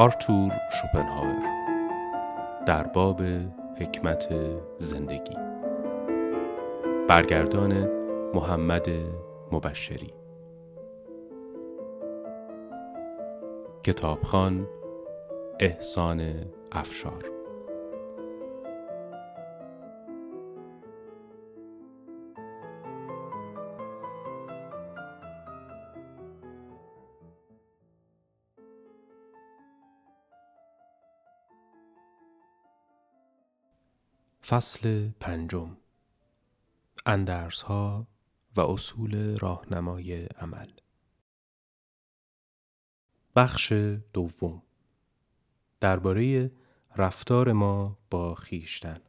آرتور شوپنهاور در باب حکمت زندگی. برگردان محمد مبشری. کتابخان احسان افشار. فصل پنجم. اندرس ها و اصول راهنمای عمل. بخش دوم. درباره رفتار ما با خیشتن.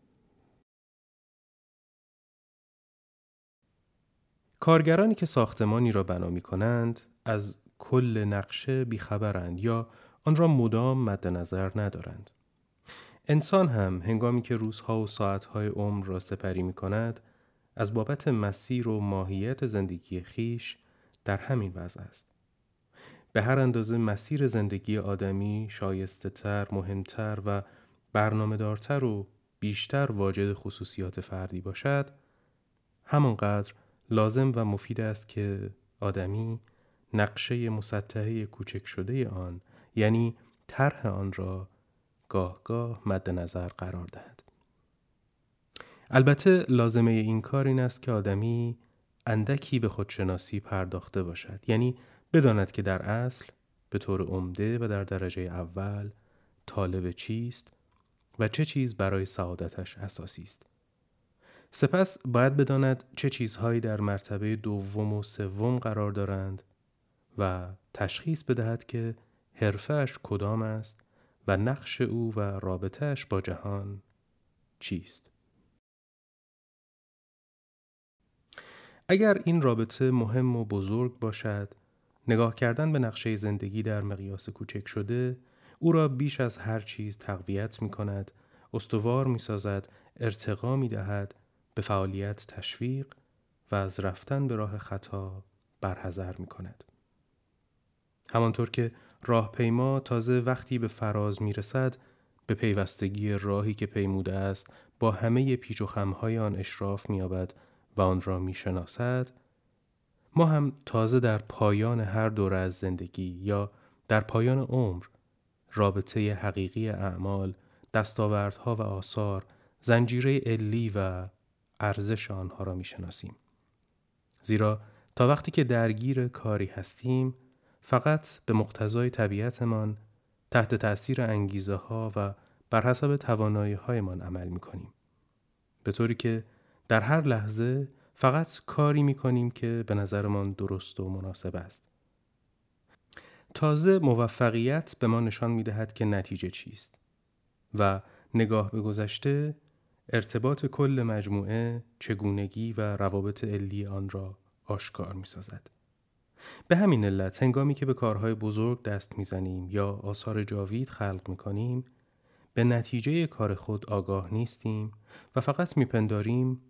کارگرانی که ساختمانی را بنا می کنند از کل نقشه بیخبرند یا آن را مدام مد نظر ندارند. انسان هم هنگامی که روزها و ساعتهای عمر را سپری می کند از بابت مسیر و ماهیت زندگی خیش در همین وضع است. به هر اندازه مسیر زندگی آدمی شایسته تر، مهمتر و برنامه دارتر و بیشتر واجد خصوصیات فردی باشد، همانقدر لازم و مفید است که آدمی نقشه مسطحه کوچک شده آن یعنی طرح آن را گاه گاه مد نظر قرار دهد. البته لازمه این کار این است که آدمی اندکی به خودشناسی پرداخته باشد یعنی بداند که در اصل به طور عمده و در درجه اول طالب چیست و چه چیز برای سعادتش اساسی است. سپس باید بداند چه چیزهایی در مرتبه دوم و سوم قرار دارند و تشخیص بدهد که حرفش کدام است و نقش او و رابطهش با جهان چیست؟ اگر این رابطه مهم و بزرگ باشد، نگاه کردن به نقشه زندگی در مقیاس کوچک شده او را بیش از هر چیز تقویت می کند، استوار می سازد، ارتقا می دهد، به فعالیت تشویق و از رفتن به راه خطا برحضر می کند. همانطور که راهپیما تازه وقتی به فراز می رسد به پیوستگی راهی که پیموده است با همه پیچ و خمهای آن اشراف می‌یابد و آن را می‌شناسد ما هم تازه در پایان هر دوره از زندگی یا در پایان عمر رابطه حقیقی اعمال دستاوردها و آثار زنجیره علی و ارزش آنها را می‌شناسیم. زیرا تا وقتی که درگیر کاری هستیم فقط به مقتضای طبیعتمان تحت تأثیر انگیزه ها و بر حسب توانایی هایمان عمل می کنیم. به طوری که در هر لحظه فقط کاری می کنیم که به نظرمان درست و مناسب است. تازه موفقیت به ما نشان می دهد که نتیجه چیست و نگاه به گذشته ارتباط کل مجموعه چگونگی و روابط علی آن را آشکار می سازد. به همین علت هنگامی که به کارهای بزرگ دست می‌زنیم یا آثار جاوید خلق می‌کنیم به نتیجه کار خود آگاه نیستیم و فقط میپنداریم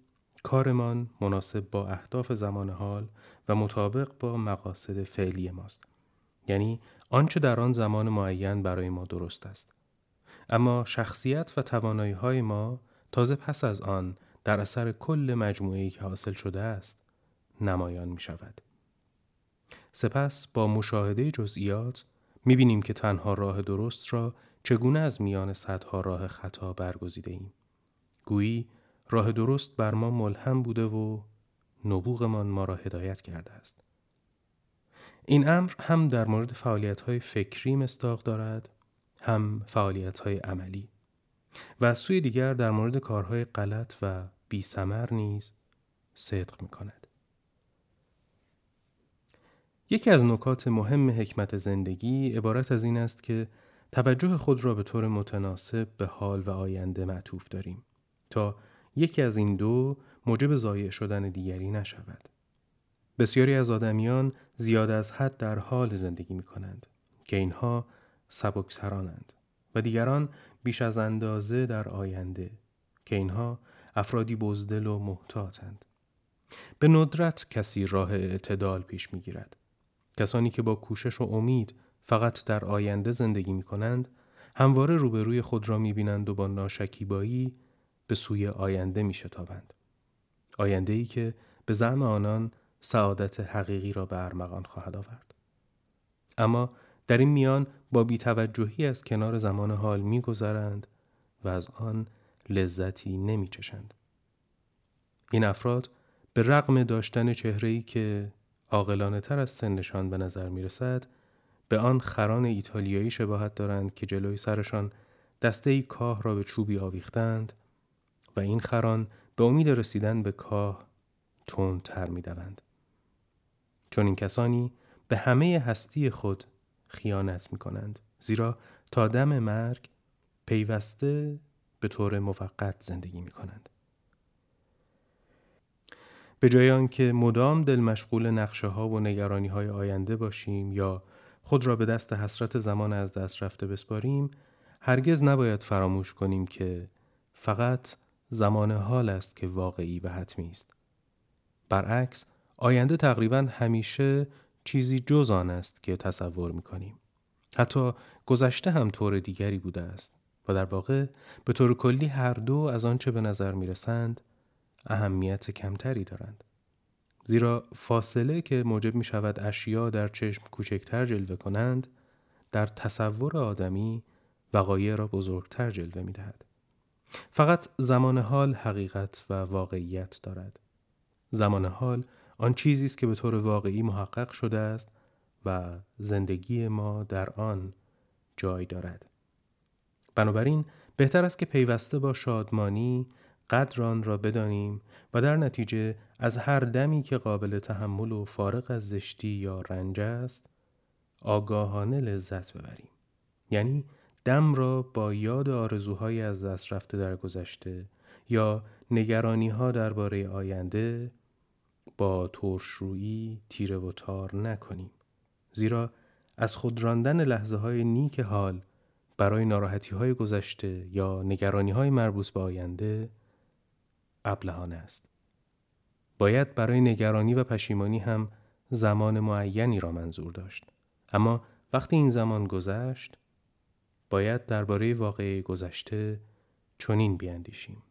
کارمان مناسب با اهداف زمان حال و مطابق با مقاصد فعلی ماست یعنی آنچه در آن زمان معین برای ما درست است اما شخصیت و توانایی های ما تازه پس از آن در اثر کل مجموعه‌ای که حاصل شده است نمایان می شود. سپس با مشاهده جزئیات می‌بینیم که تنها راه درست را چگونه از میان صدها راه خطا برگزیده ایم. گویی راه درست بر ما ملهم بوده و نبوغمان ما را هدایت کرده است. این امر هم در مورد فعالیت های فکری مستاق دارد هم فعالیت های عملی و سوی دیگر در مورد کارهای غلط و بی نیز صدق می کند. یکی از نکات مهم حکمت زندگی عبارت از این است که توجه خود را به طور متناسب به حال و آینده معطوف داریم تا یکی از این دو موجب ضایع شدن دیگری نشود. بسیاری از آدمیان زیاد از حد در حال زندگی می کنند که اینها سبکسرانند و دیگران بیش از اندازه در آینده که اینها افرادی بزدل و محتاطند. به ندرت کسی راه اعتدال پیش می گیرد. کسانی که با کوشش و امید فقط در آینده زندگی می کنند همواره روبروی خود را می بینند و با ناشکیبایی به سوی آینده می شتابند. آینده ای که به زعم آنان سعادت حقیقی را به ارمغان خواهد آورد. اما در این میان با بیتوجهی از کنار زمان حال میگذرند و از آن لذتی نمی چشند. این افراد به رغم داشتن چهره‌ای که عاقلانه تر از سنشان به نظر می رسد به آن خران ایتالیایی شباهت دارند که جلوی سرشان دسته ای کاه را به چوبی آویختند و این خران به امید رسیدن به کاه تر می دوند. چون این کسانی به همه هستی خود خیانت می کنند زیرا تا دم مرگ پیوسته به طور موقت زندگی می کنند. به جای آنکه مدام دل مشغول نقشه ها و نگرانی های آینده باشیم یا خود را به دست حسرت زمان از دست رفته بسپاریم هرگز نباید فراموش کنیم که فقط زمان حال است که واقعی و حتمی است برعکس آینده تقریبا همیشه چیزی جز آن است که تصور می کنیم. حتی گذشته هم طور دیگری بوده است و در واقع به طور کلی هر دو از آنچه به نظر می رسند اهمیت کمتری دارند. زیرا فاصله که موجب می شود اشیا در چشم کوچکتر جلوه کنند در تصور آدمی وقایع را بزرگتر جلوه می دهد. فقط زمان حال حقیقت و واقعیت دارد. زمان حال آن چیزی است که به طور واقعی محقق شده است و زندگی ما در آن جای دارد. بنابراین بهتر است که پیوسته با شادمانی قدر آن را بدانیم و در نتیجه از هر دمی که قابل تحمل و فارغ از زشتی یا رنج است آگاهانه لذت ببریم. یعنی دم را با یاد آرزوهای از دست رفته در گذشته یا نگرانی ها درباره آینده با ترشرویی تیره و تار نکنیم. زیرا از خود راندن لحظه های نیک حال برای ناراحتی های گذشته یا نگرانی های مربوط به آینده ابلهانه است. باید برای نگرانی و پشیمانی هم زمان معینی را منظور داشت. اما وقتی این زمان گذشت باید درباره واقعی گذشته چنین بیاندیشیم.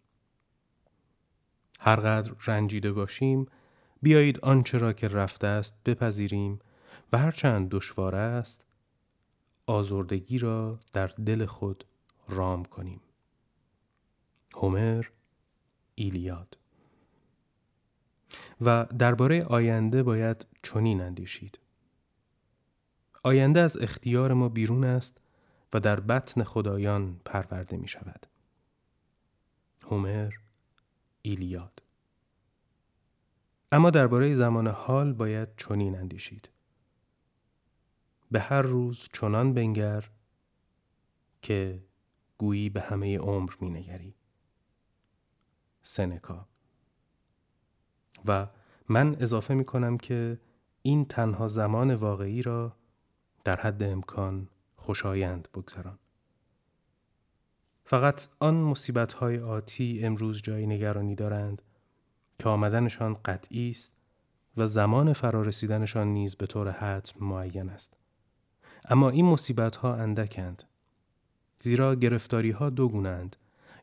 هرقدر رنجیده باشیم بیایید آنچه را که رفته است بپذیریم و هرچند دشوار است آزردگی را در دل خود رام کنیم. هومر ایلیاد. و درباره آینده باید چنین اندیشید. آینده از اختیار ما بیرون است و در بطن خدایان پرورده می شود. هومر ایلیاد. اما درباره زمان حال باید چنین اندیشید. به هر روز چنان بنگر که گویی به همه عمر می نگری. سنکا و من اضافه می کنم که این تنها زمان واقعی را در حد امکان خوشایند بگذران. فقط آن مصیبت های آتی امروز جای نگرانی دارند که آمدنشان قطعی است و زمان فرارسیدنشان نیز به طور حتم معین است. اما این مصیبت ها اندکند. زیرا گرفتاری ها دو گونند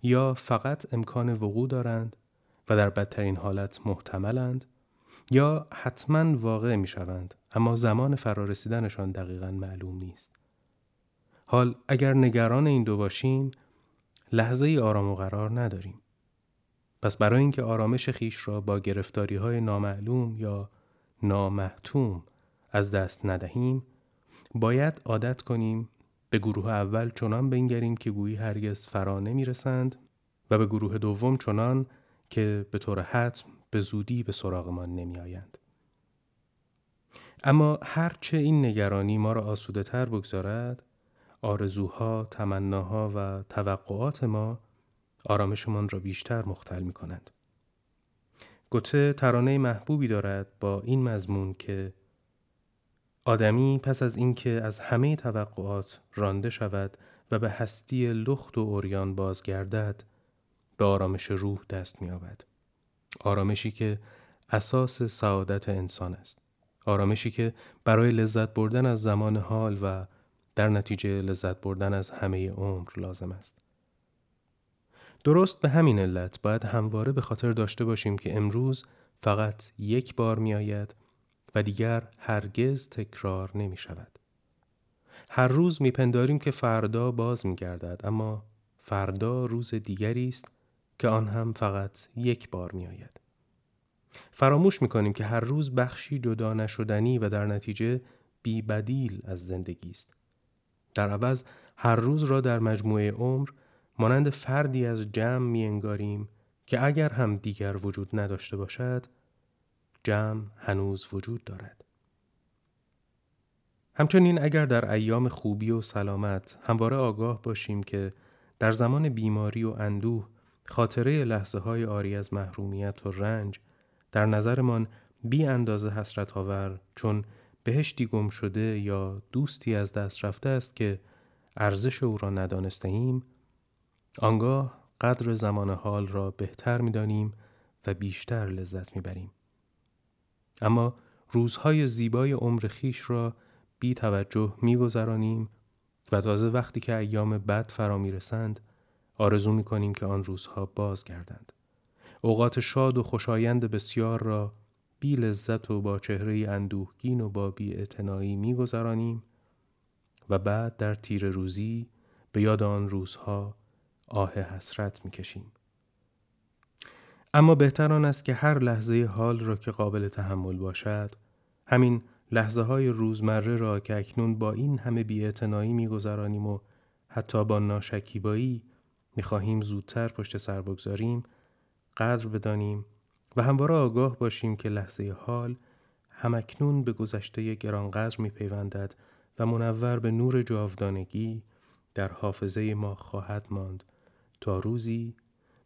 یا فقط امکان وقوع دارند و در بدترین حالت محتملند یا حتما واقع می شوند اما زمان فرارسیدنشان دقیقا معلوم نیست. حال اگر نگران این دو باشیم لحظه ای آرام و قرار نداریم. پس برای اینکه آرامش خیش را با گرفتاری های نامعلوم یا نامحتوم از دست ندهیم باید عادت کنیم به گروه اول چنان بنگریم که گویی هرگز فرا نمی رسند و به گروه دوم چنان که به طور حتم به زودی به سراغمان نمی آیند. اما هرچه این نگرانی ما را آسوده تر بگذارد آرزوها، تمناها و توقعات ما آرامشمان را بیشتر مختل می کنند. گوته ترانه محبوبی دارد با این مضمون که آدمی پس از اینکه از همه توقعات رانده شود و به هستی لخت و اوریان بازگردد به آرامش روح دست می‌یابد. آرامشی که اساس سعادت انسان است. آرامشی که برای لذت بردن از زمان حال و در نتیجه لذت بردن از همه عمر لازم است. درست به همین علت باید همواره به خاطر داشته باشیم که امروز فقط یک بار می آید دیگر هرگز تکرار نمی شود. هر روز میپنداریم که فردا باز می گردد اما فردا روز دیگری است که آن هم فقط یک بار می آید. فراموش می کنیم که هر روز بخشی جدا نشدنی و در نتیجه بی بدیل از زندگی است. در عوض هر روز را در مجموعه عمر مانند فردی از جمع می انگاریم که اگر هم دیگر وجود نداشته باشد جمع هنوز وجود دارد. همچنین اگر در ایام خوبی و سلامت همواره آگاه باشیم که در زمان بیماری و اندوه خاطره لحظه های آری از محرومیت و رنج در نظرمان بی اندازه حسرت آور چون بهشتی گم شده یا دوستی از دست رفته است که ارزش او را ندانسته ایم آنگاه قدر زمان حال را بهتر می‌دانیم و بیشتر لذت می‌بریم اما روزهای زیبای عمر خیش را بی توجه میگذرانیم و تازه وقتی که ایام بد فرا می‌رسند آرزو می‌کنیم که آن روزها بازگردند اوقات شاد و خوشایند بسیار را بی لذت و با چهره اندوهگین و با بی اتنایی میگذرانیم و بعد در تیر روزی به یاد آن روزها آه حسرت می‌کشیم. اما بهتر آن است که هر لحظه حال را که قابل تحمل باشد همین لحظه های روزمره را که اکنون با این همه بیاعتنایی میگذرانیم و حتی با ناشکیبایی می‌خواهیم زودتر پشت سر بگذاریم قدر بدانیم و همواره آگاه باشیم که لحظه حال همکنون به گذشته گرانقدر میپیوندد و منور به نور جاودانگی در حافظه ما خواهد ماند تا روزی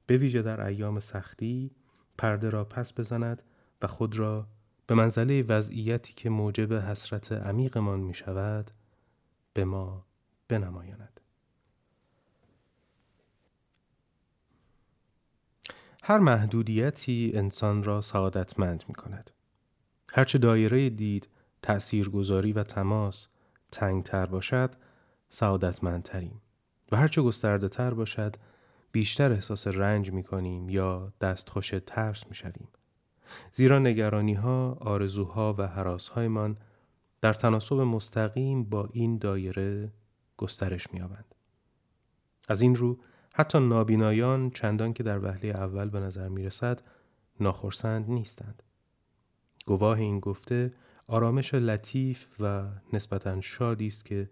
به ویژه در ایام سختی پرده را پس بزند و خود را به منزله وضعیتی که موجب حسرت عمیقمان می شود به ما بنمایاند. هر محدودیتی انسان را سعادتمند می کند. هرچه دایره دید، تأثیرگذاری و تماس تنگتر باشد، سعادتمندتریم و هرچه گسترده تر باشد، بیشتر احساس رنج می کنیم یا دستخوش ترس می شویم. زیرا نگرانی ها، آرزوها و حراسهایمان در تناسب مستقیم با این دایره گسترش می آبند. از این رو حتی نابینایان چندان که در وهله اول به نظر می رسد ناخرسند نیستند. گواه این گفته آرامش لطیف و نسبتا شادی است که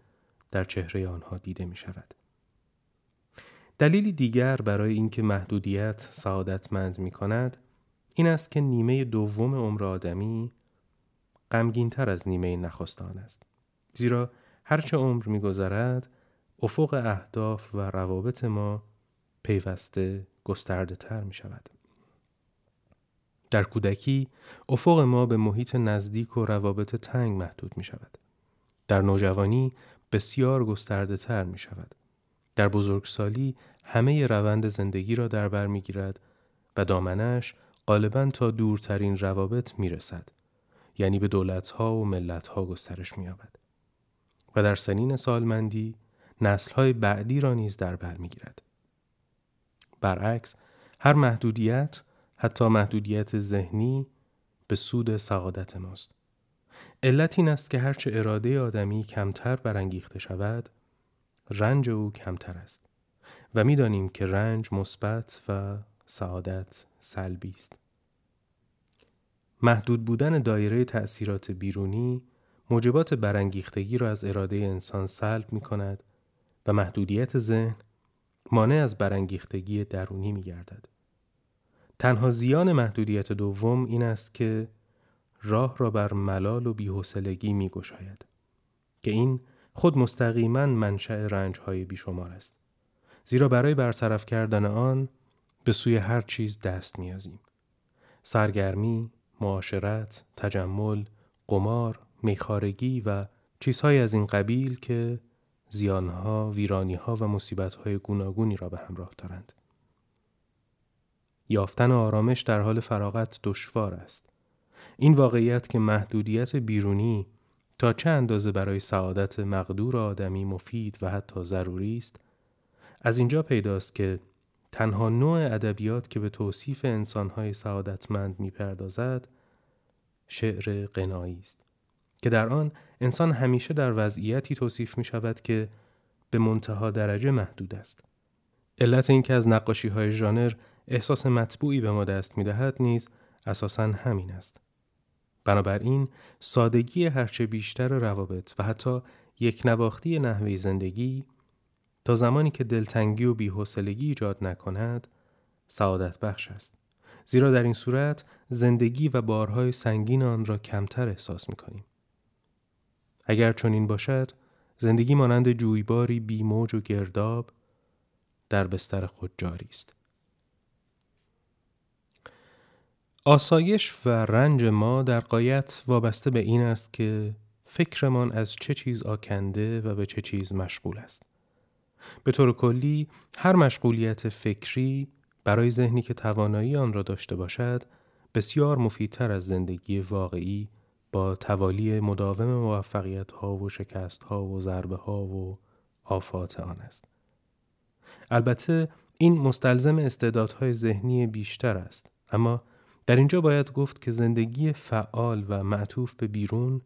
در چهره آنها دیده می شود. دلیلی دیگر برای اینکه محدودیت سعادتمند می کند این است که نیمه دوم عمر آدمی غمگینتر از نیمه نخستان است. زیرا هرچه عمر میگذرد افق اهداف و روابط ما پیوسته گسترده تر می شود. در کودکی افق ما به محیط نزدیک و روابط تنگ محدود می شود. در نوجوانی بسیار گسترده تر می شود. در بزرگسالی همه روند زندگی را در بر می گیرد و دامنش غالبا تا دورترین روابط می رسد. یعنی به دولتها و ملتها گسترش می یابد. و در سنین سالمندی نسلهای بعدی را نیز در بر می گیرد. برعکس هر محدودیت حتی محدودیت ذهنی به سود سعادت ماست. علت این است که هرچه اراده آدمی کمتر برانگیخته شود رنج او کمتر است و می‌دانیم که رنج مثبت و سعادت سلبی است. محدود بودن دایره تأثیرات بیرونی موجبات برانگیختگی را از اراده انسان سلب می کند و محدودیت ذهن مانع از برانگیختگی درونی می گردد. تنها زیان محدودیت دوم این است که راه را بر ملال و بیحسلگی می گشاید که این خود مستقیما منشأ رنجهای بیشمار است. زیرا برای برطرف کردن آن به سوی هر چیز دست میازیم. سرگرمی، معاشرت، تجمل، قمار، میخارگی و چیزهای از این قبیل که زیانها، ویرانیها و مصیبتهای گوناگونی را به همراه دارند. یافتن آرامش در حال فراغت دشوار است. این واقعیت که محدودیت بیرونی تا چه اندازه برای سعادت مقدور آدمی مفید و حتی ضروری است از اینجا پیداست که تنها نوع ادبیات که به توصیف انسانهای سعادتمند می‌پردازد شعر قنایی است که در آن انسان همیشه در وضعیتی توصیف می شود که به منتها درجه محدود است. علت اینکه از نقاشی های ژانر احساس مطبوعی به ما دست می دهد نیز اساسا همین است. بنابراین سادگی هرچه بیشتر روابط و حتی یک نواختی نحوه زندگی تا زمانی که دلتنگی و بیحوصلگی ایجاد نکند سعادت بخش است. زیرا در این صورت زندگی و بارهای سنگین آن را کمتر احساس می کنیم. اگر چنین باشد زندگی مانند جویباری بی موج و گرداب در بستر خود جاری است. آسایش و رنج ما در قایت وابسته به این است که فکرمان از چه چیز آکنده و به چه چیز مشغول است. به طور کلی هر مشغولیت فکری برای ذهنی که توانایی آن را داشته باشد بسیار مفیدتر از زندگی واقعی با توالی مداوم موفقیت ها و شکست ها و ضربه ها و آفات آن است. البته این مستلزم استعدادهای ذهنی بیشتر است اما در اینجا باید گفت که زندگی فعال و معطوف به بیرون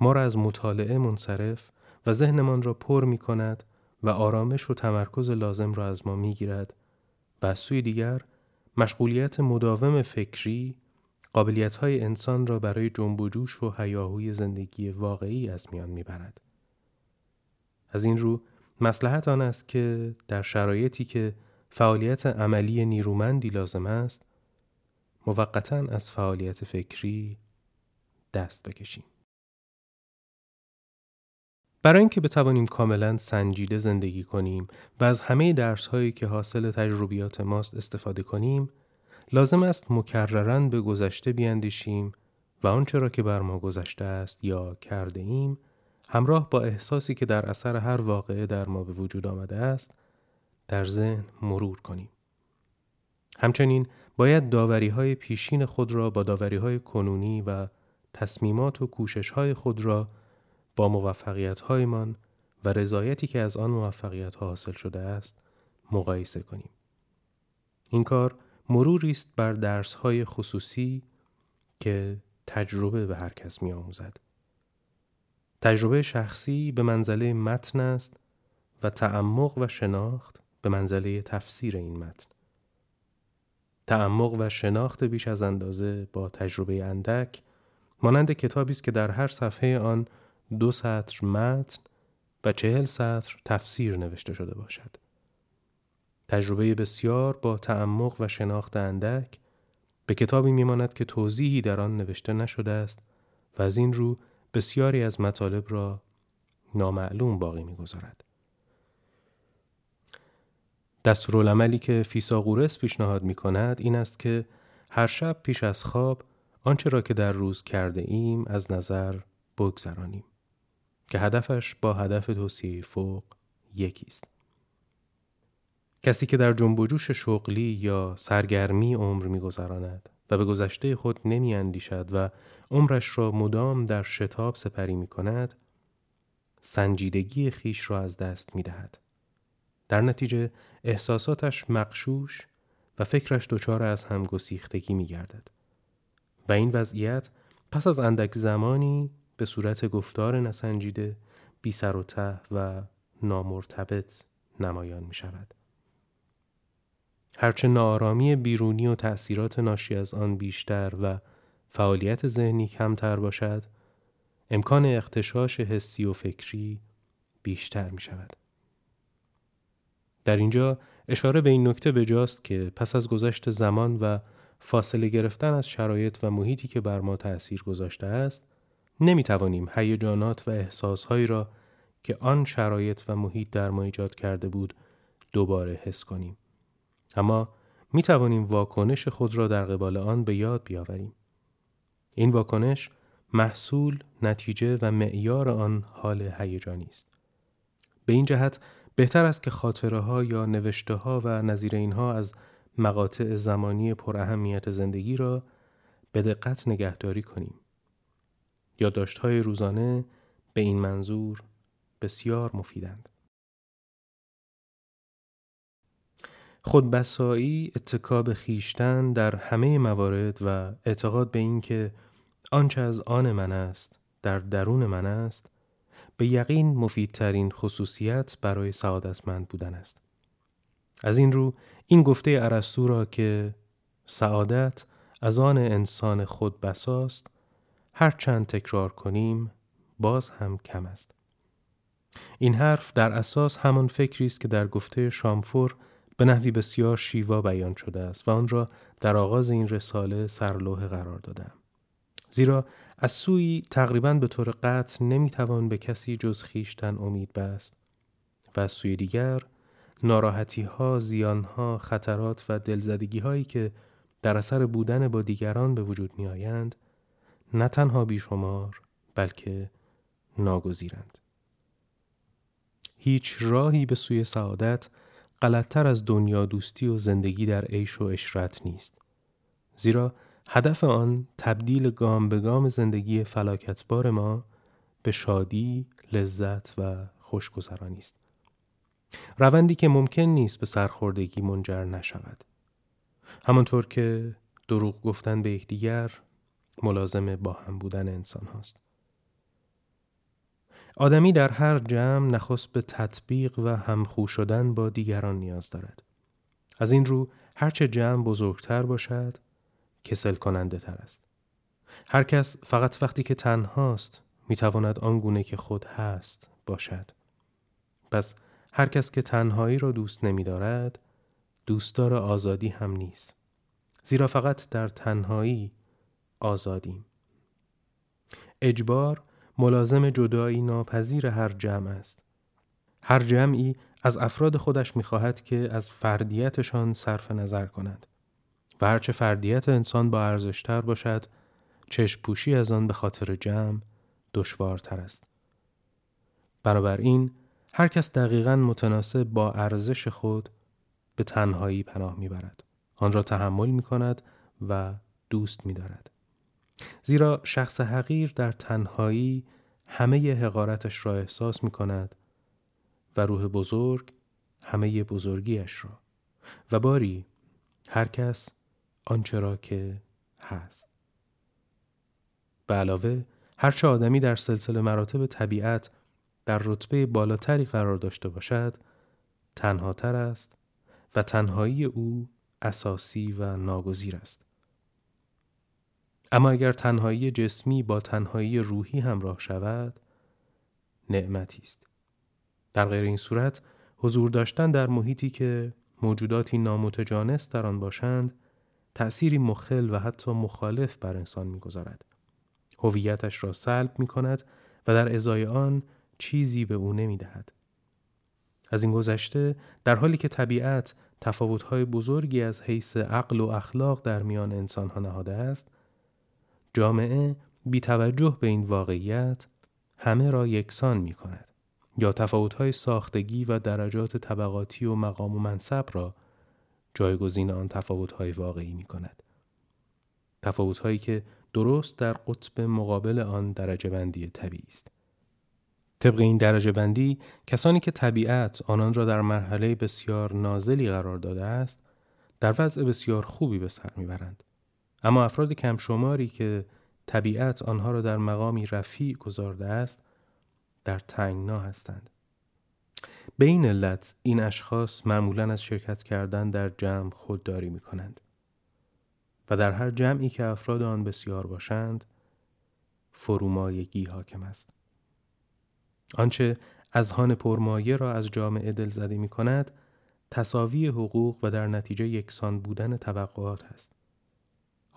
ما را از مطالعه منصرف و ذهنمان را پر می کند و آرامش و تمرکز لازم را از ما می گیرد و از سوی دیگر مشغولیت مداوم فکری قابلیت های انسان را برای جنب و جوش و حیاهوی زندگی واقعی از میان می‌برد. از این رو مسلحت آن است که در شرایطی که فعالیت عملی نیرومندی لازم است موقتا از فعالیت فکری دست بکشیم. برای اینکه بتوانیم کاملا سنجیده زندگی کنیم و از همه درس هایی که حاصل تجربیات ماست استفاده کنیم لازم است مکررن به گذشته بیاندیشیم و آنچه را که بر ما گذشته است یا کرده ایم همراه با احساسی که در اثر هر واقعه در ما به وجود آمده است در ذهن مرور کنیم. همچنین باید داوری های پیشین خود را با داوری های کنونی و تصمیمات و کوشش های خود را با موفقیت هایمان و رضایتی که از آن موفقیت ها حاصل شده است مقایسه کنیم. این کار مروری است بر درس های خصوصی که تجربه به هر کس می آموزد. تجربه شخصی به منزله متن است و تعمق و شناخت به منزله تفسیر این متن. تعمق و شناخت بیش از اندازه با تجربه اندک مانند کتابی است که در هر صفحه آن دو سطر متن و چهل سطر تفسیر نوشته شده باشد. تجربه بسیار با تعمق و شناخت اندک به کتابی میماند که توضیحی در آن نوشته نشده است و از این رو بسیاری از مطالب را نامعلوم باقی می‌گذارد. دستورالعملی که فیساغورس پیشنهاد می کند این است که هر شب پیش از خواب آنچه را که در روز کرده ایم از نظر بگذرانیم که هدفش با هدف توصیه فوق یکی است. کسی که در جنب جوش شغلی یا سرگرمی عمر میگذراند و به گذشته خود نمی اندیشد و عمرش را مدام در شتاب سپری می کند سنجیدگی خیش را از دست می دهد. در نتیجه احساساتش مقشوش و فکرش دچار از هم گسیختگی می گردد. و این وضعیت پس از اندک زمانی به صورت گفتار نسنجیده بی سر و ته و نامرتبط نمایان می شود. هرچه نارامی بیرونی و تأثیرات ناشی از آن بیشتر و فعالیت ذهنی کمتر باشد امکان اختشاش حسی و فکری بیشتر می شود. در اینجا اشاره به این نکته بجاست که پس از گذشت زمان و فاصله گرفتن از شرایط و محیطی که بر ما تأثیر گذاشته است نمی توانیم هیجانات و احساسهایی را که آن شرایط و محیط در ما ایجاد کرده بود دوباره حس کنیم. اما می توانیم واکنش خود را در قبال آن به یاد بیاوریم. این واکنش محصول، نتیجه و معیار آن حال هیجانی است. به این جهت بهتر است که خاطره ها یا نوشته ها و نظیر اینها از مقاطع زمانی پر اهمیت زندگی را به دقت نگهداری کنیم. یادداشت‌های روزانه به این منظور بسیار مفیدند. خودبسایی اتکاب خیشتن در همه موارد و اعتقاد به اینکه آنچه از آن من است در درون من است به یقین مفیدترین خصوصیت برای سعادتمند بودن است. از این رو این گفته ارسطو را که سعادت از آن انسان خود بساست هر چند تکرار کنیم باز هم کم است. این حرف در اساس همان فکری است که در گفته شامفور به نحوی بسیار شیوا بیان شده است و آن را در آغاز این رساله سرلوح قرار دادم. زیرا از سوی تقریبا به طور قطع نمی‌توان به کسی جز خیشتن امید بست و از سوی دیگر ناراحتی ها، زیان ها، خطرات و دلزدگی هایی که در اثر بودن با دیگران به وجود می آیند نه تنها بیشمار بلکه ناگزیرند. هیچ راهی به سوی سعادت غلطتر از دنیا دوستی و زندگی در عیش و اشرت نیست. زیرا هدف آن تبدیل گام به گام زندگی فلاکتبار ما به شادی، لذت و خوشگذرانی است. روندی که ممکن نیست به سرخوردگی منجر نشود. همانطور که دروغ گفتن به یکدیگر ملازم با هم بودن انسان هاست. آدمی در هر جمع نخست به تطبیق و همخو شدن با دیگران نیاز دارد. از این رو هرچه جمع بزرگتر باشد کسل کننده تر است. هر کس فقط وقتی که تنهاست می‌تواند آنگونه که خود هست باشد. پس هر کس که تنهایی را دوست نمی دارد دوستدار آزادی هم نیست. زیرا فقط در تنهایی آزادیم. اجبار ملازم جدایی ناپذیر هر جمع است. هر جمعی از افراد خودش می‌خواهد که از فردیتشان صرف نظر کند و هرچه فردیت انسان با ارزشتر باشد چشم پوشی از آن به خاطر جمع دشوارتر است. بنابراین هر کس دقیقا متناسب با ارزش خود به تنهایی پناه می‌برد. آن را تحمل می کند و دوست می دارد. زیرا شخص حقیر در تنهایی همه حقارتش را احساس می کند و روح بزرگ همه بزرگیش را و باری هر کس آنچه را که هست. به علاوه هرچه آدمی در سلسله مراتب طبیعت در رتبه بالاتری قرار داشته باشد تنهاتر است و تنهایی او اساسی و ناگزیر است. اما اگر تنهایی جسمی با تنهایی روحی همراه شود نعمتی است. در غیر این صورت حضور داشتن در محیطی که موجوداتی نامتجانس در آن باشند تأثیری مخل و حتی مخالف بر انسان می‌گذارد. هویتش را سلب می کند و در ازای آن چیزی به او نمی دهد. از این گذشته در حالی که طبیعت تفاوت‌های بزرگی از حیث عقل و اخلاق در میان انسانها نهاده است جامعه بی توجه به این واقعیت همه را یکسان می کند یا تفاوت‌های ساختگی و درجات طبقاتی و مقام و منصب را جایگزین آن تفاوت‌های واقعی می کند. تفاوت‌هایی که درست در قطب مقابل آن درجه بندی طبیعی است. طبق این درجه بندی کسانی که طبیعت آنان را در مرحله بسیار نازلی قرار داده است در وضع بسیار خوبی به سر می‌برند اما افراد کم شماری که طبیعت آنها را در مقامی رفیع گذارده است در تنگنا هستند به این علت این اشخاص معمولا از شرکت کردن در جمع خودداری می کنند و در هر جمعی که افراد آن بسیار باشند فرومایگی حاکم است آنچه از هان پرمایه را از جامعه دلزده می کند تصاوی حقوق و در نتیجه یکسان بودن توقعات است.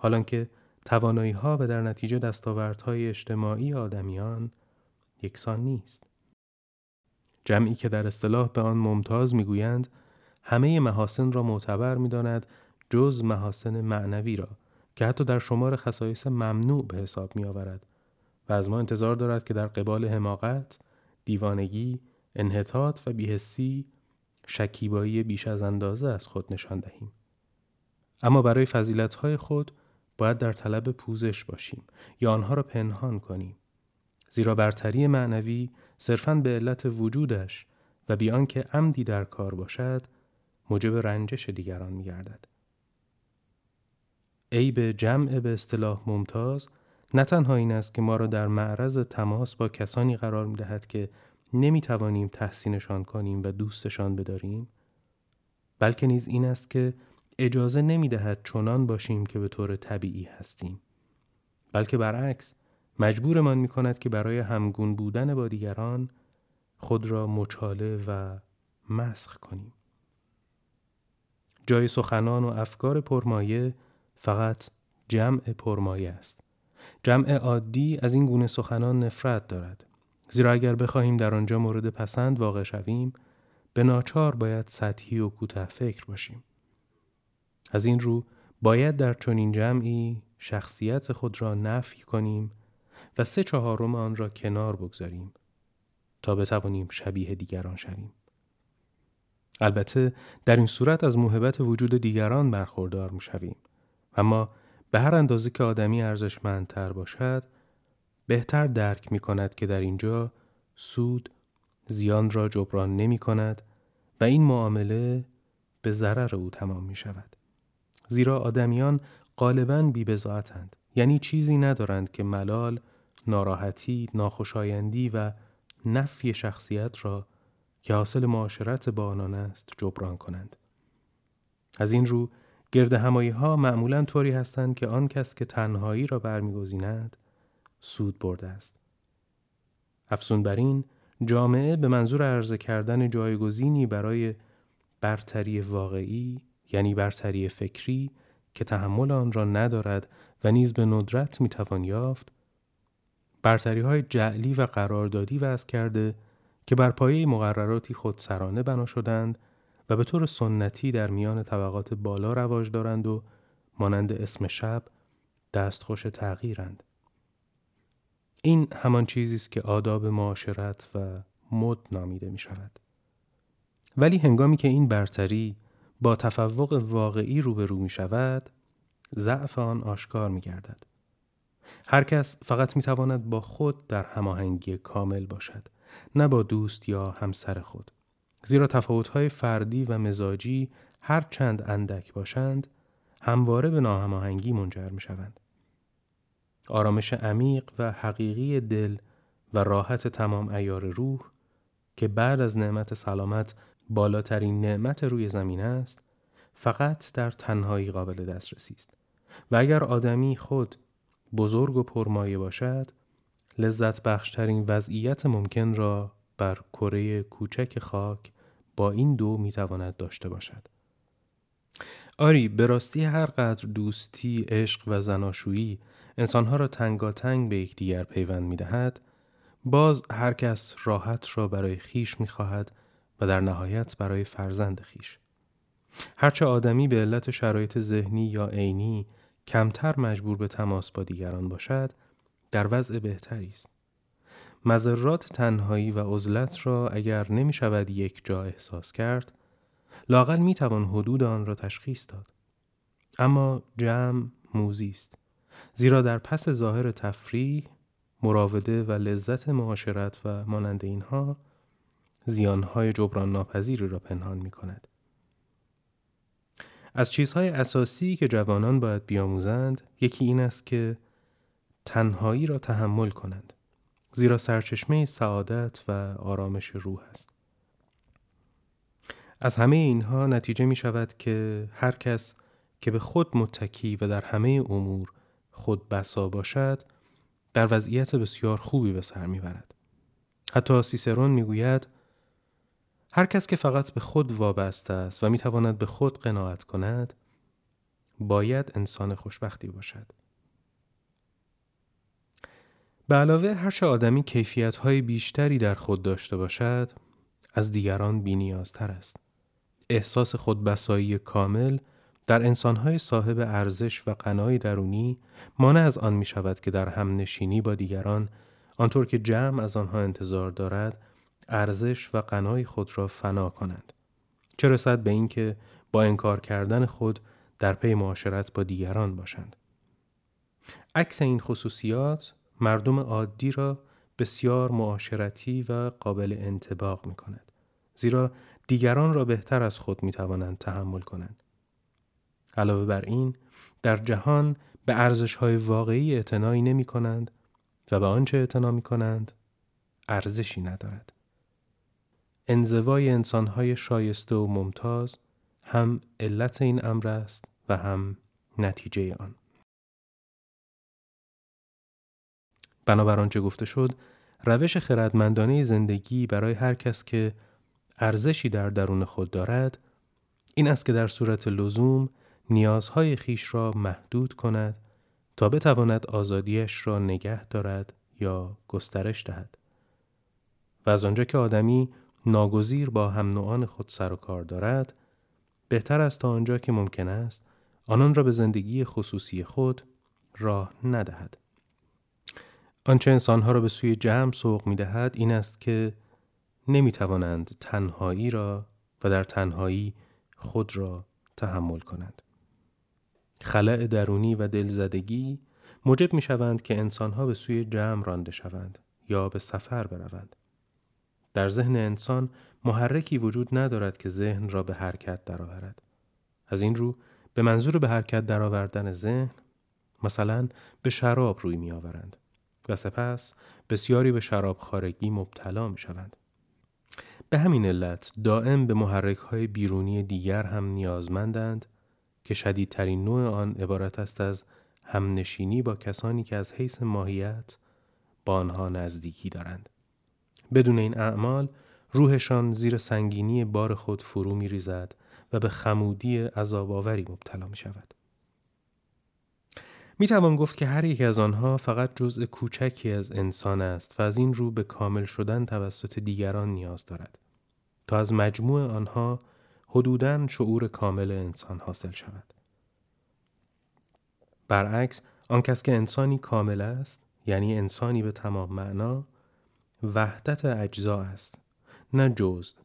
حالان که توانایی ها و در نتیجه دستاوردهای اجتماعی آدمیان یکسان نیست. جمعی که در اصطلاح به آن ممتاز می‌گویند همه محاسن را معتبر می‌داند جز محاسن معنوی را که حتی در شمار خصایص ممنوع به حساب می آورد و از ما انتظار دارد که در قبال حماقت دیوانگی، انحطاط و بیهسی شکیبایی بیش از اندازه از خود نشان دهیم. اما برای فضیلتهای خود باید در طلب پوزش باشیم یا آنها را پنهان کنیم زیرا برتری معنوی صرفاً به علت وجودش و بیان که عمدی در کار باشد موجب رنجش دیگران می گردد. به جمع به اصطلاح ممتاز نه تنها این است که ما را در معرض تماس با کسانی قرار می دهد که نمی توانیم تحسینشان کنیم و دوستشان بداریم بلکه نیز این است که اجازه نمی دهد چنان باشیم که به طور طبیعی هستیم. بلکه برعکس مجبورمان می کند که برای همگون بودن با دیگران خود را مچاله و مسخ کنیم. جای سخنان و افکار پرمایه فقط جمع پرمایه است. جمع عادی از این گونه سخنان نفرت دارد. زیرا اگر بخواهیم در آنجا مورد پسند واقع شویم به ناچار باید سطحی و کوتاه فکر باشیم. از این رو باید در چنین جمعی شخصیت خود را نفی کنیم و سه چهارم آن را کنار بگذاریم تا بتوانیم شبیه دیگران شویم البته در این صورت از موهبت وجود دیگران برخوردار می شویم اما به هر اندازه که آدمی ارزشمندتر باشد بهتر درک می کند که در اینجا سود زیان را جبران نمی کند و این معامله به ضرر او تمام می شود. زیرا آدمیان غالبا بیبزاعتند یعنی چیزی ندارند که ملال، ناراحتی، ناخوشایندی و نفی شخصیت را که حاصل معاشرت با آنان است جبران کنند. از این رو گرد همایی ها معمولا طوری هستند که آن کس که تنهایی را برمیگزیند سود برده است. افزون بر این جامعه به منظور عرضه کردن جایگزینی برای برتری واقعی یعنی برتری فکری که تحمل آن را ندارد و نیز به ندرت می‌توان یافت برتری های جعلی و قراردادی وضع کرده که بر پایه مقرراتی خودسرانه بنا شدند و به طور سنتی در میان طبقات بالا رواج دارند و مانند اسم شب دستخوش تغییرند. این همان چیزی است که آداب معاشرت و مد نامیده می شود. ولی هنگامی که این برتری با تفوق واقعی روبرو می شود، ضعف آن آشکار می گردد. هر کس فقط می تواند با خود در هماهنگی کامل باشد، نه با دوست یا همسر خود. زیرا تفاوت‌های فردی و مزاجی هر چند اندک باشند، همواره به ناهماهنگی منجر می شوند. آرامش عمیق و حقیقی دل و راحت تمام ایار روح که بعد از نعمت سلامت بالاترین نعمت روی زمین است فقط در تنهایی قابل دسترسی است. و اگر آدمی خود بزرگ و پرمایه باشد لذت بخشترین وضعیت ممکن را بر کره کوچک خاک با این دو می‌تواند داشته باشد. آری به راستی هر قدر دوستی، عشق و زناشویی انسانها را تنگاتنگ به یکدیگر پیوند می دهد، باز هر کس راحت را برای خیش می خواهد و در نهایت برای فرزند خیش. هرچه آدمی به علت شرایط ذهنی یا عینی کمتر مجبور به تماس با دیگران باشد، در وضع بهتری است. مذرات تنهایی و عزلت را اگر نمی شود یک جا احساس کرد، لاقل می توان حدود آن را تشخیص داد. اما جمع موزی است. زیرا در پس ظاهر تفریح، مراوده و لذت معاشرت و مانند اینها زیانهای جبران ناپذیری را پنهان می کند. از چیزهای اساسی که جوانان باید بیاموزند یکی این است که تنهایی را تحمل کنند زیرا سرچشمه سعادت و آرامش روح است از همه اینها نتیجه می شود که هر کس که به خود متکی و در همه امور خود بسا باشد در وضعیت بسیار خوبی به سر می‌برد. حتی سیسرون می‌گوید هر کس که فقط به خود وابسته است و می‌تواند به خود قناعت کند باید انسان خوشبختی باشد. به علاوه هرچه آدمی کیفیت های بیشتری در خود داشته باشد از دیگران بینیازتر است. احساس خودبسایی کامل در انسانهای صاحب ارزش و قنای درونی مانع از آن می شود که در هم نشینی با دیگران آنطور که جمع از آنها انتظار دارد ارزش و قنای خود را فنا کنند چه رسد به اینکه با انکار کردن خود در پی معاشرت با دیگران باشند عکس این خصوصیات مردم عادی را بسیار معاشرتی و قابل انتباق می کند. زیرا دیگران را بهتر از خود می توانند تحمل کنند. علاوه بر این در جهان به ارزش های واقعی اعتنایی نمی کنند و به آنچه اعتنا می کنند ارزشی ندارد. انزوای انسانهای شایسته و ممتاز هم علت این امر است و هم نتیجه آن. بنابر آنچه گفته شد روش خردمندانه زندگی برای هر کس که ارزشی در درون خود دارد این است که در صورت لزوم نیازهای خیش را محدود کند تا بتواند آزادیش را نگه دارد یا گسترش دهد و از آنجا که آدمی ناگزیر با هم نوعان خود سر و کار دارد بهتر است تا آنجا که ممکن است آنان را به زندگی خصوصی خود راه ندهد آنچه انسانها را به سوی جمع سوق می دهد این است که نمی توانند تنهایی را و در تنهایی خود را تحمل کنند. خلع درونی و دلزدگی موجب می شوند که انسانها به سوی جمع رانده شوند یا به سفر بروند. در ذهن انسان محرکی وجود ندارد که ذهن را به حرکت درآورد. از این رو به منظور به حرکت درآوردن ذهن مثلا به شراب روی می آورند. و سپس بسیاری به شراب خارگی مبتلا می شوند. به همین علت دائم به محرک های بیرونی دیگر هم نیازمندند که شدیدترین نوع آن عبارت است از همنشینی با کسانی که از حیث ماهیت با آنها نزدیکی دارند. بدون این اعمال روحشان زیر سنگینی بار خود فرو می ریزد و به خمودی عذاباوری مبتلا می شود. می توان گفت که هر یک از آنها فقط جزء کوچکی از انسان است و از این رو به کامل شدن توسط دیگران نیاز دارد تا از مجموع آنها حدوداً شعور کامل انسان حاصل شود. برعکس آن کس که انسانی کامل است یعنی انسانی به تمام معنا وحدت اجزا است نه جزء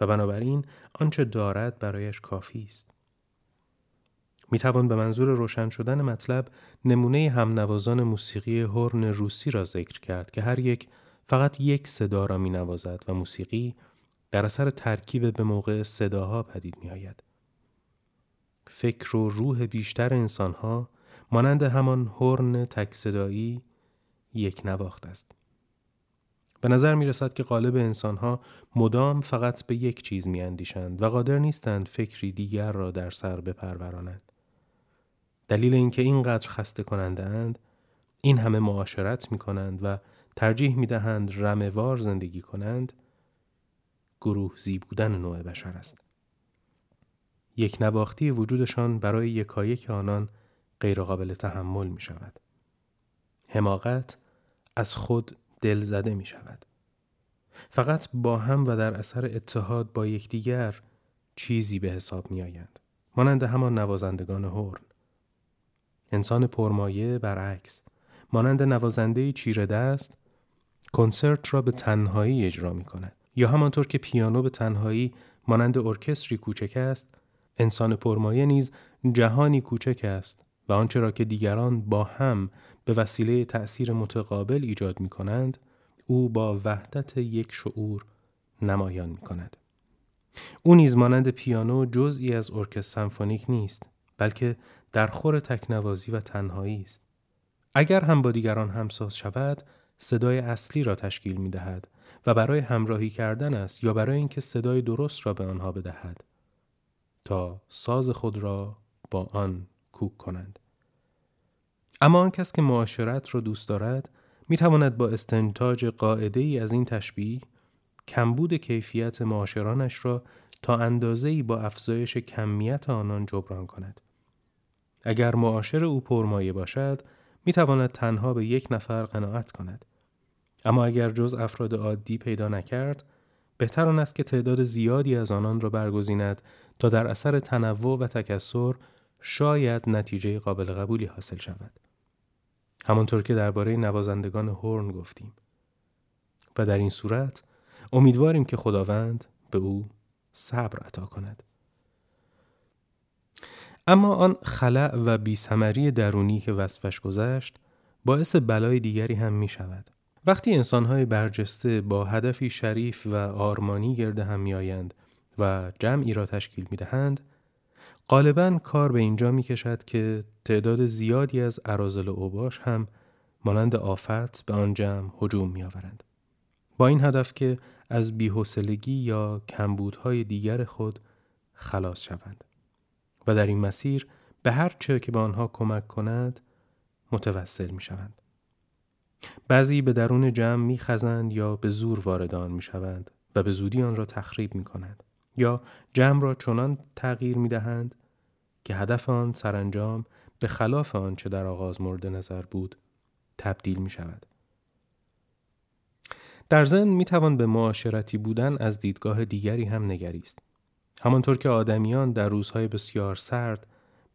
و بنابراین آنچه دارد برایش کافی است. می توان به منظور روشن شدن مطلب نمونه همنوازان موسیقی هورن روسی را ذکر کرد که هر یک فقط یک صدا را می نوازد و موسیقی در اثر ترکیب به موقع صداها پدید می آید. فکر و روح بیشتر انسانها مانند همان هورن تک صدایی یک نواخت است. به نظر می رسد که قالب انسانها مدام فقط به یک چیز می اندیشند و قادر نیستند فکری دیگر را در سر بپرورانند. دلیل اینکه اینقدر خسته کننده اند این همه معاشرت می کنند و ترجیح می دهند رموار زندگی کنند گروه زی بودن نوع بشر است. یک نواختی وجودشان برای یکایک آنان غیرقابل تحمل می شود. حماقت از خود دل زده می شود. فقط با هم و در اثر اتحاد با یکدیگر چیزی به حساب می آیند. مانند همان نوازندگان هورن. انسان پرمایه برعکس مانند نوازنده چیره دست کنسرت را به تنهایی اجرا می کند یا همانطور که پیانو به تنهایی مانند ارکستری کوچک است انسان پرمایه نیز جهانی کوچک است و آنچه را که دیگران با هم به وسیله تأثیر متقابل ایجاد می کنند او با وحدت یک شعور نمایان می کند. او نیز مانند پیانو جزئی از ارکستر سمفونیک نیست بلکه در خور تکنوازی و تنهایی است. اگر هم با دیگران همساز شود، صدای اصلی را تشکیل می دهد و برای همراهی کردن است یا برای اینکه صدای درست را به آنها بدهد تا ساز خود را با آن کوک کنند. اما آن کس که معاشرت را دوست دارد می تواند با استنتاج قاعده ای از این تشبیه کمبود کیفیت معاشرانش را تا اندازه ای با افزایش کمیت آنان جبران کند. اگر معاشر او پرمایه باشد می تواند تنها به یک نفر قناعت کند اما اگر جز افراد عادی پیدا نکرد بهتر آن است که تعداد زیادی از آنان را برگزیند تا در اثر تنوع و تکسر شاید نتیجه قابل قبولی حاصل شود همانطور که درباره نوازندگان هورن گفتیم. و در این صورت امیدواریم که خداوند به او صبر عطا کند. اما آن خلع و بیسمری درونی که وصفش گذشت باعث بلای دیگری هم می شود. وقتی انسانهای برجسته با هدفی شریف و آرمانی گرد هم میآیند و جمعی را تشکیل می دهند، غالبا کار به اینجا می کشد که تعداد زیادی از عرازل و اوباش هم مانند آفت به آن جمع هجوم می آورند. با این هدف که از بیحسلگی یا کمبودهای دیگر خود خلاص شوند و در این مسیر به هر چه که به آنها کمک کند متوسل می شوند. بعضی به درون جمع می خزند یا به زور واردان می شوند و به زودی آن را تخریب می کنند یا جمع را چنان تغییر می دهند که هدف آن سرانجام به خلاف آنچه در آغاز مورد نظر بود تبدیل می شود. در ضمن می توان به معاشرتی بودن از دیدگاه دیگری هم نگریست. همانطور که آدمیان در روزهای بسیار سرد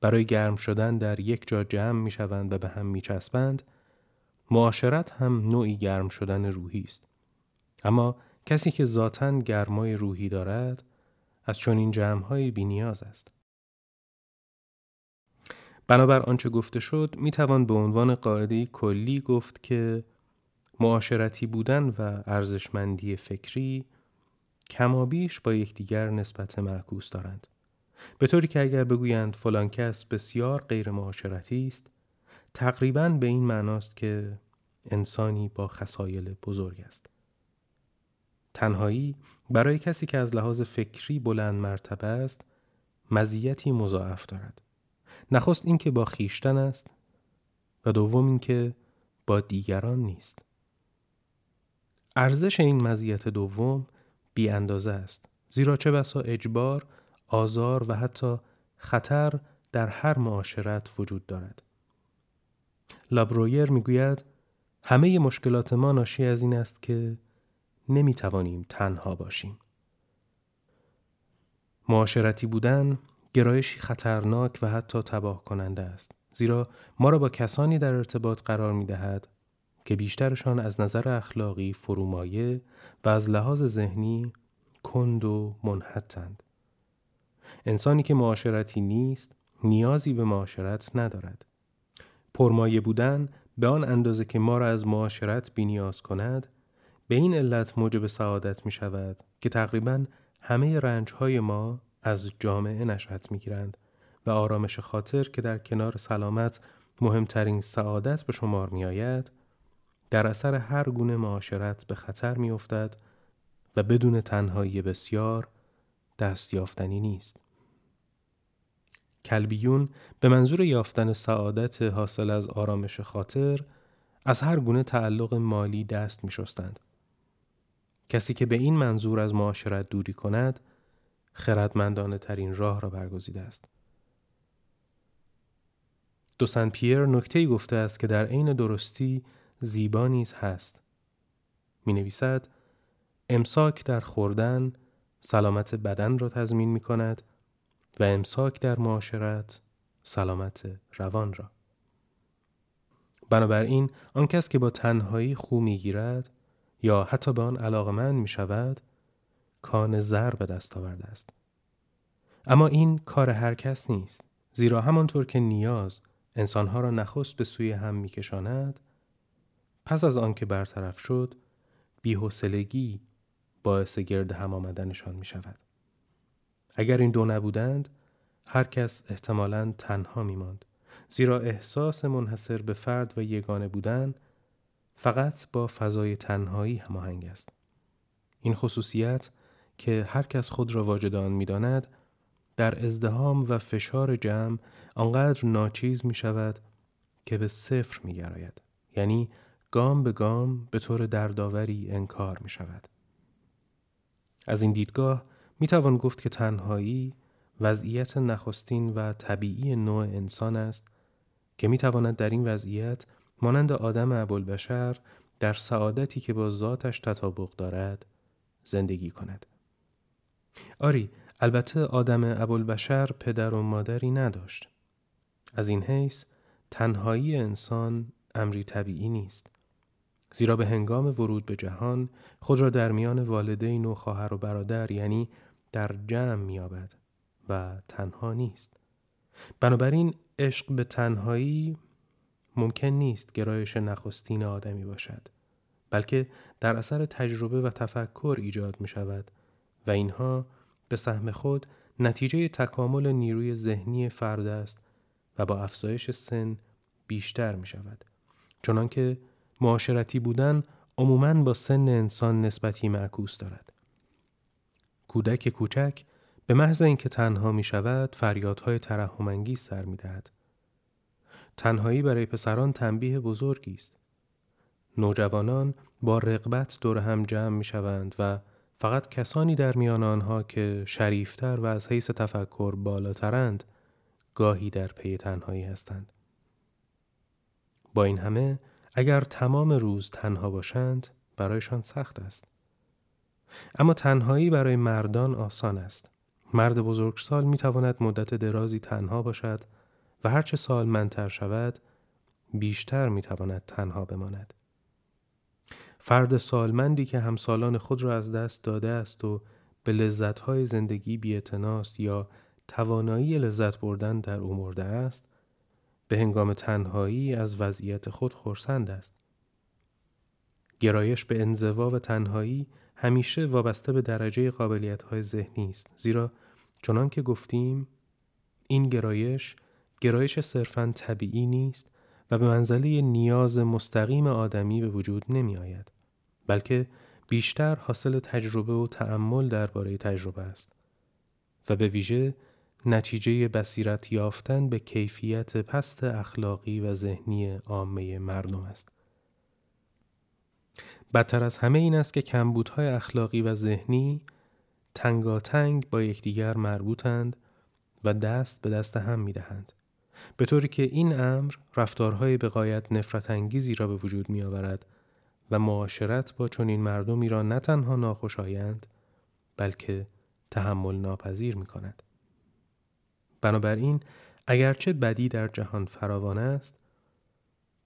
برای گرم شدن در یک جا جمع می شوند و به هم می چسبند، معاشرت هم نوعی گرم شدن روحی است. اما کسی که ذاتا گرمای روحی دارد از چنین جمعهای بینیاز است. بنابر آنچه گفته شد می توان به عنوان قاعده کلی گفت که معاشرتی بودن و ارزشمندی فکری کمابیش با یکدیگر نسبت معکوس دارند. به طوری که اگر بگویند فلان کس بسیار غیر معاشرتی است تقریبا به این معناست که انسانی با خسایل بزرگ است. تنهایی برای کسی که از لحاظ فکری بلند مرتبه است مزیتی مضاعف دارد. نخست اینکه با خیشتن است و دوم اینکه با دیگران نیست. ارزش این مزیت دوم بی اندازه است. زیرا چه بسا اجبار، آزار و حتی خطر در هر معاشرت وجود دارد. لابرویر می‌گوید همه مشکلات ما ناشی از این است که نمی توانیم تنها باشیم. معاشرتی بودن گرایشی خطرناک و حتی تباه کننده است. زیرا ما را با کسانی در ارتباط قرار می دهد که بیشترشان از نظر اخلاقی فرومایه و از لحاظ ذهنی کند و منحتند. انسانی که معاشرتی نیست نیازی به معاشرت ندارد. پرمایه بودن به آن اندازه که ما را از معاشرت بینیاز کند به این علت موجب سعادت می شود که تقریبا همه رنج های ما از جامعه نشأت می گیرند و آرامش خاطر که در کنار سلامت مهمترین سعادت به شمار می آید در اثر هر گونه معاشرت به خطر می افتد و بدون تنهایی بسیار دست یافتنی نیست. کلبیون به منظور یافتن سعادت حاصل از آرامش خاطر از هر گونه تعلق مالی دست می شستند. کسی که به این منظور از معاشرت دوری کند خردمندانه ترین راه را برگزیده است. دو سن پیر نکته گفته است که در عین درستی زیبا نیز هست. می نویسد امساک در خوردن سلامت بدن را تضمین می کند و امساک در معاشرت سلامت روان را. بنابراین آن کس که با تنهایی خو می گیرد یا حتی به آن علاقمند می شود کان زر به دست آورده است. اما این کار هر کس نیست زیرا همانطور که نیاز انسانها را نخست به سوی هم میکشاند پس از آنکه برطرف شد بیحسلگی باعث گرد هم آمدنشان می شود. اگر این دو نبودند هر کس احتمالا تنها می ماند. زیرا احساس منحصر به فرد و یگانه بودن فقط با فضای تنهایی هماهنگ است. این خصوصیت که هر کس خود را واجدان می داند در ازدهام و فشار جمع آنقدر ناچیز می شود که به صفر می گراید. یعنی گام به گام به طور دردآوری انکار می شود. از این دیدگاه می توان گفت که تنهایی وضعیت نخستین و طبیعی نوع انسان است که می تواند در این وضعیت مانند آدم ابوالبشر در سعادتی که با ذاتش تطابق دارد زندگی کند. آری البته آدم ابوالبشر پدر و مادری نداشت. از این حیث تنهایی انسان امری طبیعی نیست. زیرا به هنگام ورود به جهان خود را در میان والدین و خواهر و برادر یعنی در جمع میابد و تنها نیست. بنابراین عشق به تنهایی ممکن نیست گرایش نخستین آدمی باشد بلکه در اثر تجربه و تفکر ایجاد می شود و اینها به سهم خود نتیجه تکامل نیروی ذهنی فرد است و با افزایش سن بیشتر می شود. چنانکه معاشرتی بودن عموماً با سن انسان نسبتی معکوس دارد. کودک کوچک به محض اینکه تنها می شود فریادهای ترحمانگیز سر می دهد. تنهایی برای پسران تنبیه بزرگی است. نوجوانان با رقبت دور هم جمع می شوند و فقط کسانی در میان آنها که شریفتر و از حیث تفکر بالاترند گاهی در پی تنهایی هستند. با این همه اگر تمام روز تنها باشند برایشان سخت است. اما تنهایی برای مردان آسان است. مرد بزرگسال می تواند مدت درازی تنها باشد و هرچه سال منتر شود بیشتر می تواند تنها بماند. فرد سالمندی که همسالان خود را از دست داده است و به لذتهای زندگی بیعتناست یا توانایی لذت بردن در او مرده است به هنگام تنهایی از وضعیت خود خورسند است. گرایش به انزوا و تنهایی همیشه وابسته به درجه قابلیت های ذهنی است زیرا چنان که گفتیم این گرایش گرایش صرفا طبیعی نیست و به منزله نیاز مستقیم آدمی به وجود نمی آید بلکه بیشتر حاصل تجربه و تأمل درباره تجربه است و به ویژه نتیجه بصیرت یافتن به کیفیت پست اخلاقی و ذهنی عامه مردم است. بدتر از همه این است که کمبودهای اخلاقی و ذهنی تنگاتنگ با یکدیگر مربوطند و دست به دست هم می دهند. به طوری که این امر رفتارهای بقایت نفرت انگیزی را به وجود می آورد و معاشرت با چنین مردمی را نه تنها ناخوشایند بلکه تحمل ناپذیر می کند. بنابراین اگرچه بدی در جهان فراوان است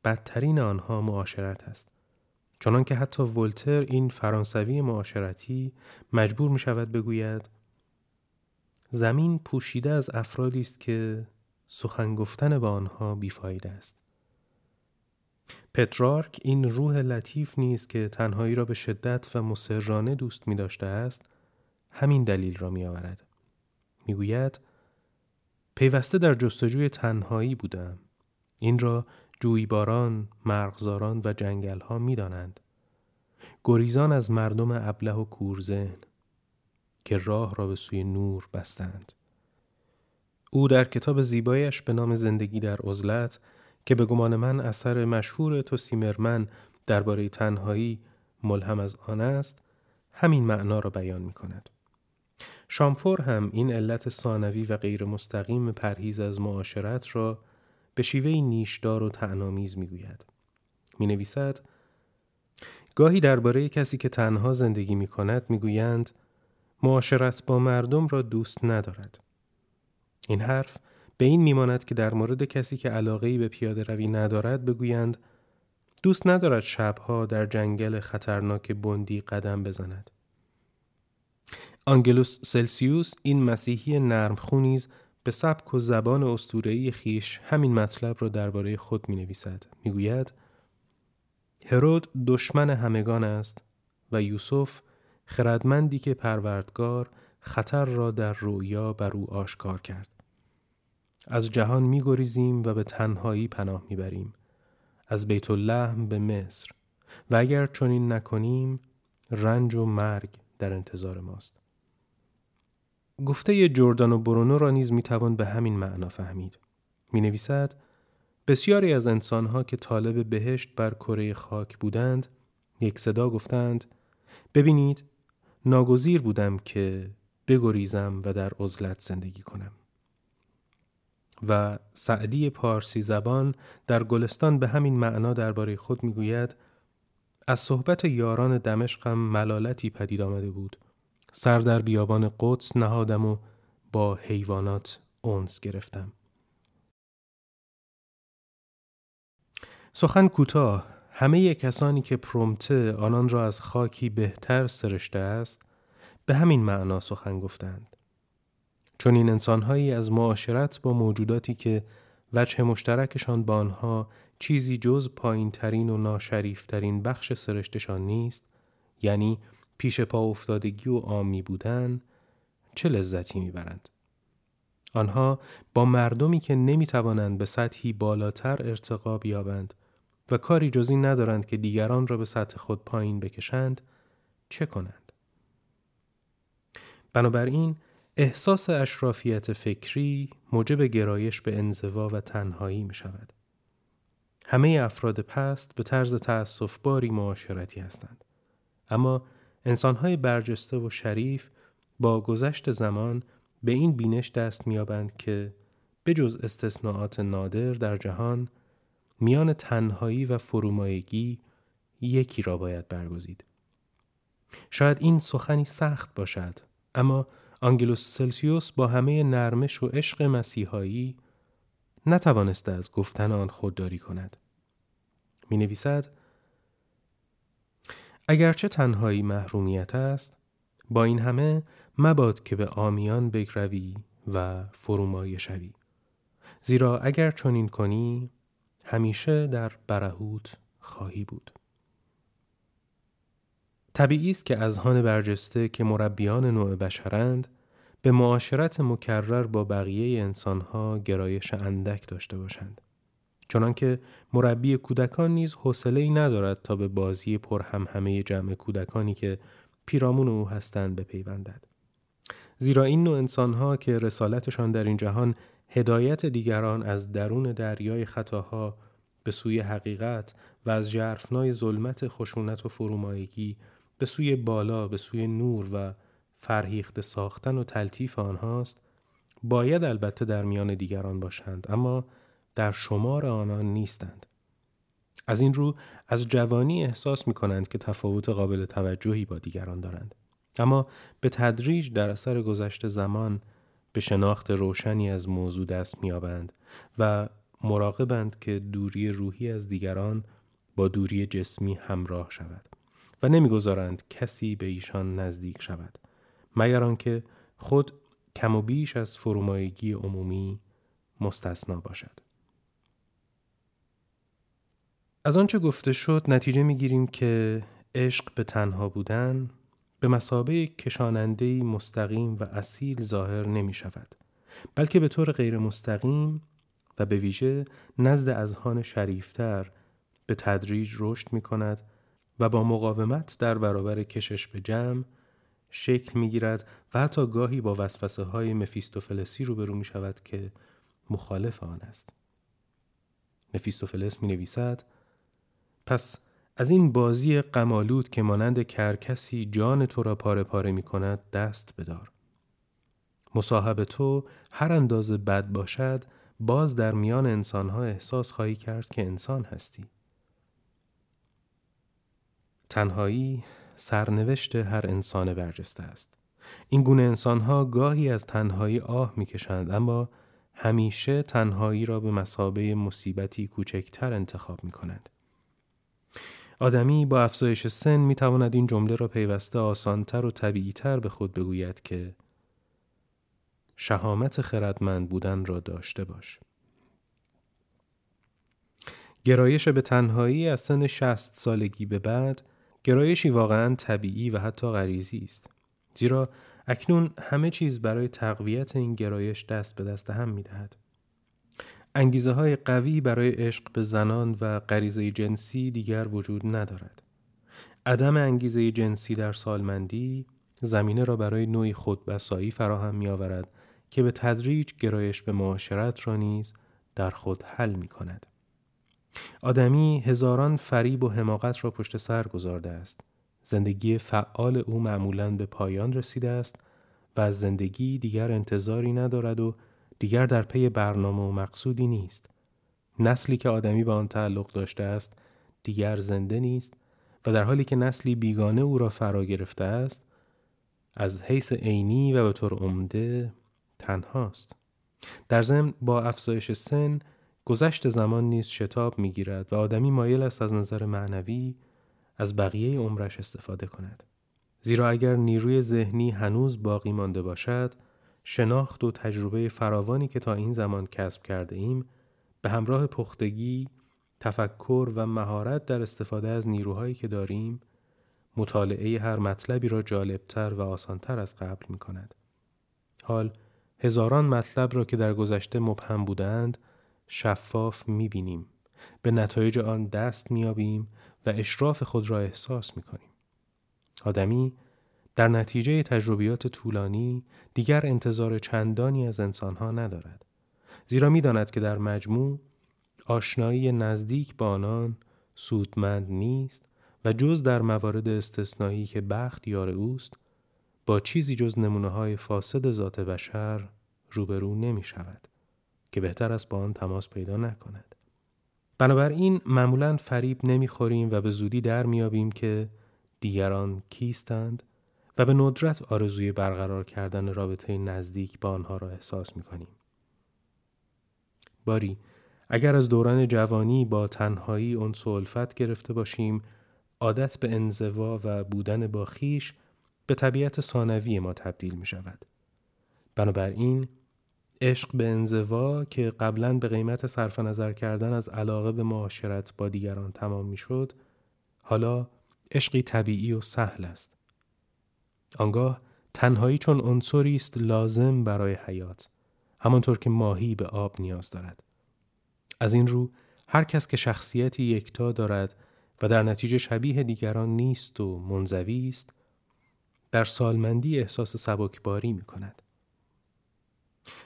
بدترین آنها معاشرت است چنان که حتی ولتر این فرانسوی معاشرتی مجبور می شود بگوید زمین پوشیده از افرادی است که سخن گفتن با آنها بیفایده است پترارک این روح لطیف نیست که تنهایی را به شدت و مسررانه دوست می داشته است همین دلیل را می آورد می گوید پیوسته در جستجوی تنهایی بودم. این را جویباران، مرغزاران و جنگل ها می دانند. گریزان از مردم ابله و کورزن که راه را به سوی نور بستند. او در کتاب زیبایش به نام زندگی در عزلت که به گمان من اثر مشهور توسیمرمن درباره تنهایی ملهم از آن است همین معنا را بیان می کند. شامفور هم این علت ثانوی و غیر مستقیم پرهیز از معاشرت را به شیوه نیشدار و طعن‌آمیز می گوید. می نویسد گاهی درباره کسی که تنها زندگی می کند می گویند معاشرت با مردم را دوست ندارد. این حرف به این میماند که در مورد کسی که علاقه‌ای به پیاده روی ندارد بگویند دوست ندارد شبها در جنگل خطرناک بوندی قدم بزند. آنگلوس سیلسیوس این مسیحی نرم نیز به سبک و زبان استورهی خیش همین مطلب را درباره خود می نویسد. می گوید هرود دشمن همگان است و یوسف خردمندی که پروردگار خطر را در رویا بر او آشکار کرد. از جهان می گریزیم و به تنهایی پناه می بریم. از بیت اللحم به مصر و اگر چنین نکنیم رنج و مرگ در انتظار ماست. گفته جردان و برونو را نیز می‌توان به همین معنا فهمید. می نویسد بسیاری از انسانها که طالب بهشت بر کره خاک بودند یک صدا گفتند ببینید ناگزیر بودم که بگریزم و در عزلت زندگی کنم. و سعدی پارسی زبان در گلستان به همین معنا درباره خود می‌گوید از صحبت یاران دمشقم ملالتی پدید آمده بود سر در بیابان قدس نهادم و با حیوانات اونس گرفتم. سخن کوتاه همه کسانی که پرومته آنان را از خاکی بهتر سرشته است به همین معنا سخن گفتند. چون این انسانهایی از معاشرت با موجوداتی که وجه مشترکشان با آنها چیزی جز پایین ترین و ناشریف ترین بخش سرشتشان نیست یعنی پیش پا افتادگی و آمی بودن چه لذتی می‌برند؟ آنها با مردمی که نمی‌توانند به سطحی بالاتر ارتقا بیابند و کاری جز این ندارند که دیگران را به سطح خود پایین بکشند چه کنند؟ بنابراین احساس اشرافیت فکری موجب گرایش به انزوا و تنهایی می شود. همه افراد پست به طرز تأسف باری معاشرتی هستند. اما انسانهای برجسته و شریف با گذشت زمان به این بینش دست میابند که جز استثناءات نادر در جهان میان تنهایی و فرومایگی یکی را باید برگزید. شاید این سخنی سخت باشد اما آنگلوس سیلسیوس با همه نرمش و عشق مسیحایی نتوانسته از گفتن آن خودداری کند. می نویسد اگرچه تنهایی محرومیت است با این همه مباد که به آمیان بگروی و فرومایه شوی زیرا اگر چنین کنی همیشه در برهوت خواهی بود طبیعی است که از هان برجسته که مربیان نوع بشرند به معاشرت مکرر با بقیه انسانها گرایش اندک داشته باشند. چنانکه مربی کودکان نیز حوصله ای ندارد تا به بازی پر هم همه جمع کودکانی که پیرامون او هستند بپیوندد. زیرا این نوع انسانها که رسالتشان در این جهان هدایت دیگران از درون دریای خطاها به سوی حقیقت و از جرفنای ظلمت خشونت و فرومایگی به سوی بالا به سوی نور و فرهیخت ساختن و تلطیف آنهاست باید البته در میان دیگران باشند اما در شمار آنان نیستند. از این رو از جوانی احساس می کنند که تفاوت قابل توجهی با دیگران دارند. اما به تدریج در اثر گذشت زمان به شناخت روشنی از موضوع دست میابند و مراقبند که دوری روحی از دیگران با دوری جسمی همراه شود. و نمی‌گذارند کسی به ایشان نزدیک شود مگر آنکه خود کم و بیش از فرومایگی عمومی مستثنا باشد. از آنچه گفته شد نتیجه می‌گیریم که عشق به تنها بودن به مسابه کشاننده مستقیم و اصیل ظاهر نمی شود بلکه به طور غیر مستقیم و به ویژه نزد اذهان شریفتر به تدریج رشد می کند و با مقاومت در برابر کشش به جمع شکل می گیرد و حتی گاهی با وسوسه های مفیستوفلسی روبرو می شود که مخالف آن است. مفیستوفلس می نویسد پس از این بازی قمالود که مانند کرکسی جان تو را پاره پاره می کند دست بدار. مصاحب تو هر اندازه بد باشد باز در میان انسانها احساس خواهی کرد که انسان هستی. تنهایی سرنوشت هر انسان برجسته است. این گونه انسانها گاهی از تنهایی آه می‌کشند اما همیشه تنهایی را به مسابه مصیبتی کوچکتر انتخاب می کنند. آدمی با افزایش سن می تواند این جمله را پیوسته آسانتر و طبیعیتر به خود بگوید که شهامت خردمند بودن را داشته باش. گرایش به تنهایی از سن شست سالگی به بعد گرایشی واقعا طبیعی و حتی غریزی است. زیرا اکنون همه چیز برای تقویت این گرایش دست به دست هم می دهد. انگیزه های قوی برای عشق به زنان و غریزه جنسی دیگر وجود ندارد. عدم انگیزه جنسی در سالمندی زمینه را برای نوعی خودبسایی فراهم می آورد که به تدریج گرایش به معاشرت را نیز در خود حل می کند. آدمی هزاران فریب و حماقت را پشت سر گذارده است. زندگی فعال او معمولا به پایان رسیده است و از زندگی دیگر انتظاری ندارد و دیگر در پی برنامه و مقصودی نیست. نسلی که آدمی به آن تعلق داشته است دیگر زنده نیست و در حالی که نسلی بیگانه او را فرا گرفته است از حیث عینی و به طور عمده تنهاست. در ضمن با افزایش سن گذشت زمان نیز شتاب می‌گیرد و آدمی مایل است از نظر معنوی از بقیه عمرش استفاده کند. زیرا اگر نیروی ذهنی هنوز باقی مانده باشد، شناخت و تجربه فراوانی که تا این زمان کسب کرده ایم به همراه پختگی تفکر و مهارت در استفاده از نیروهایی که داریم مطالعه هر مطلبی را جالبتر و آسانتر از قبل می کند. حال هزاران مطلب را که در گذشته مبهم بودند شفاف می بینیم. به نتایج آن دست میابیم و اشراف خود را احساس می کنیم. آدمی در نتیجه تجربیات طولانی دیگر انتظار چندانی از انسانها ندارد. زیرا می‌داند که در مجموع آشنایی نزدیک با آنان سودمند نیست و جز در موارد استثنایی که بخت یار اوست با چیزی جز نمونه های فاسد ذات بشر روبرو نمی شود که بهتر است با آن تماس پیدا نکند. بنابراین معمولا فریب نمی‌خوریم و به زودی در میابیم که دیگران کیستند و به ندرت آرزوی برقرار کردن رابطه نزدیک با آنها را احساس می‌کنیم. باری اگر از دوران جوانی با تنهایی اون الفت گرفته باشیم عادت به انزوا و بودن با خیش به طبیعت ثانوی ما تبدیل می شود. بنابراین عشق به انزوا که قبلا به قیمت صرف نظر کردن از علاقه به معاشرت با دیگران تمام می شد حالا عشقی طبیعی و سهل است. آنگاه تنهایی چون عنصری است لازم برای حیات همانطور که ماهی به آب نیاز دارد. از این رو هر کس که شخصیتی یکتا دارد و در نتیجه شبیه دیگران نیست و منزوی است در سالمندی احساس سبکباری می کند.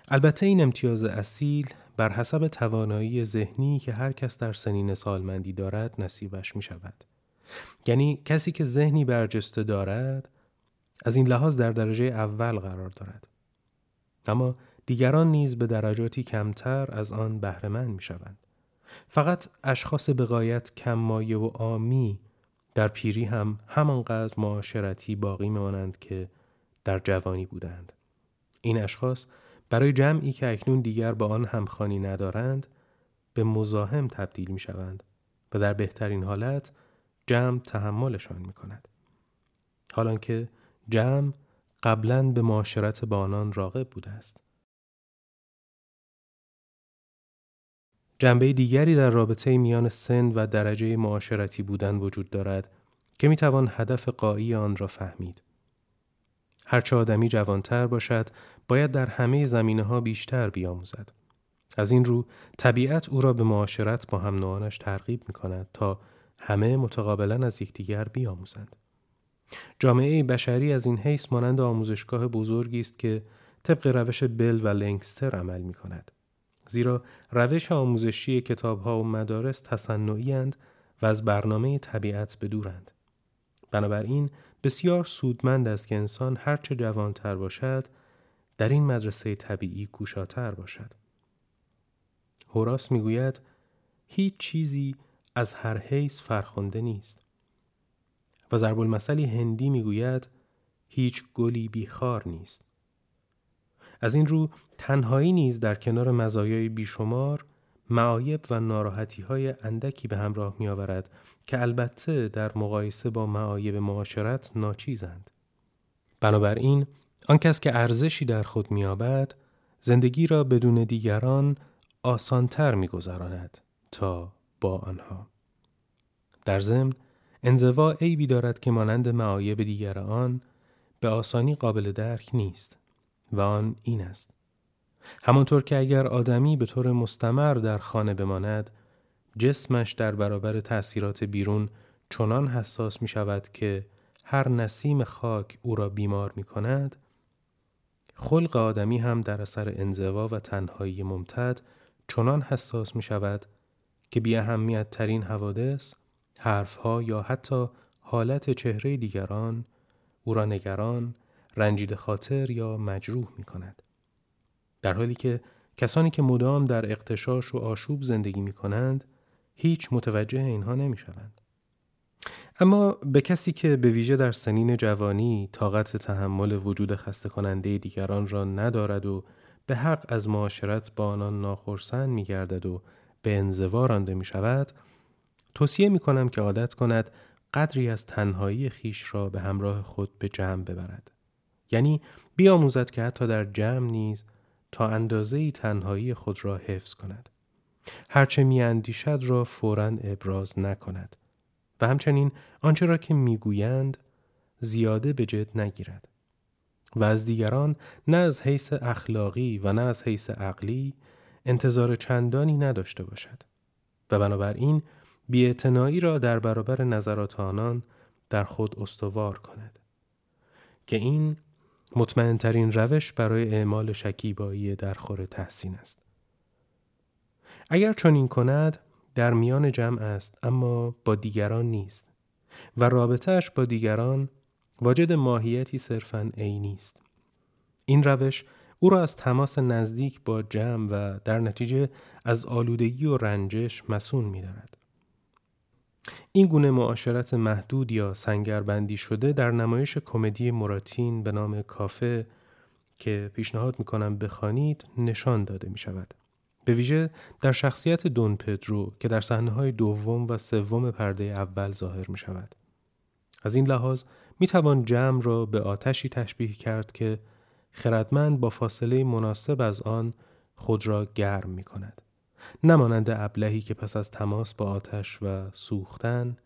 البته این امتیاز اصیل بر حسب توانایی ذهنی که هر کس در سنین سالمندی دارد نصیبش می شود. یعنی کسی که ذهنی برجسته دارد از این لحاظ در درجه اول قرار دارد. اما دیگران نیز به درجاتی کمتر از آن بهرهمند می شوند. فقط اشخاص بقایت کم مایه و آمی در پیری هم همانقدر معاشرتی باقی میمانند که در جوانی بودند. این اشخاص برای جمعی که اکنون دیگر با آن همخانی ندارند به مزاحم تبدیل می شوند و در بهترین حالت جمع تحملشان می کند. حالان که جمع قبلا به معاشرت با آنان راغب بوده است. جنبه دیگری در رابطه میان سن و درجه معاشرتی بودن وجود دارد که می توان هدف قایی آن را فهمید. هرچه آدمی جوانتر باشد باید در همه زمینه ها بیشتر بیاموزد. از این رو طبیعت او را به معاشرت با هم نوانش ترغیب می کند تا همه متقابلا از یکدیگر بیاموزند. جامعه بشری از این حیث مانند آموزشگاه بزرگی است که طبق روش بل و لنگستر عمل می کند. زیرا روش آموزشی کتاب ها و مدارس تصنعی و از برنامه طبیعت بدورند. بنابراین بسیار سودمند است که انسان هرچه جوانتر باشد در این مدرسه طبیعی کوشاتر باشد. هوراس می‌گوید هیچ چیزی از هر حیث فرخنده نیست. و ضرب المثلی هندی می‌گوید هیچ گلی بیخار نیست. از این رو تنهایی نیز در کنار مزایای بیشمار معایب و ناراحتی های اندکی به همراه می آورد که البته در مقایسه با معایب معاشرت ناچیزند. بنابراین آن کس که ارزشی در خود میابد زندگی را بدون دیگران آسانتر میگذراند تا با آنها. در ضمن انزوا عیبی دارد که مانند معایب دیگر آن به آسانی قابل درک نیست و آن این است. همانطور که اگر آدمی به طور مستمر در خانه بماند جسمش در برابر تأثیرات بیرون چنان حساس می شود که هر نسیم خاک او را بیمار می کند خلق آدمی هم در اثر انزوا و تنهایی ممتد چنان حساس می شود که بی اهمیت ترین حوادث حرفها یا حتی حالت چهره دیگران او را نگران، رنجید خاطر یا مجروح می کند. در حالی که کسانی که مدام در اقتشاش و آشوب زندگی می کنند هیچ متوجه اینها نمی شوند. اما به کسی که به ویژه در سنین جوانی طاقت تحمل وجود خسته کننده دیگران را ندارد و به حق از معاشرت با آنان ناخرسند می گردد و به انزوا رانده می شود توصیه می کنم که عادت کند قدری از تنهایی خیش را به همراه خود به جمع ببرد. یعنی بیاموزد که حتی در جمع نیز تا اندازه تنهایی خود را حفظ کند. هرچه میاندیشد را فورا ابراز نکند و همچنین آنچه را که می‌گویند زیاده به جد نگیرد و از دیگران نه از حیث اخلاقی و نه از حیث عقلی انتظار چندانی نداشته باشد و بنابراین بیاعتنایی را در برابر نظرات آنان در خود استوار کند که این مطمئنترین روش برای اعمال شکیبایی در خور تحسین است اگر چنین کند در میان جمع است اما با دیگران نیست و رابطهش با دیگران واجد ماهیتی صرفا عینی است این روش او را از تماس نزدیک با جمع و در نتیجه از آلودگی و رنجش مسون می دارد. این گونه معاشرت محدود یا سنگربندی شده در نمایش کمدی مراتین به نام کافه که پیشنهاد می کنم بخوانید نشان داده می شود. به ویژه در شخصیت دون پدرو که در صحنه های دوم و سوم پرده اول ظاهر می شود. از این لحاظ می توان جمع را به آتشی تشبیه کرد که خردمند با فاصله مناسب از آن خود را گرم می کند. نمانند ابلهی که پس از تماس با آتش و سوختن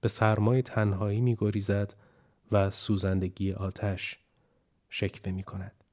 به سرمای تنهایی می گریزد و سوزندگی آتش شکوه می کند.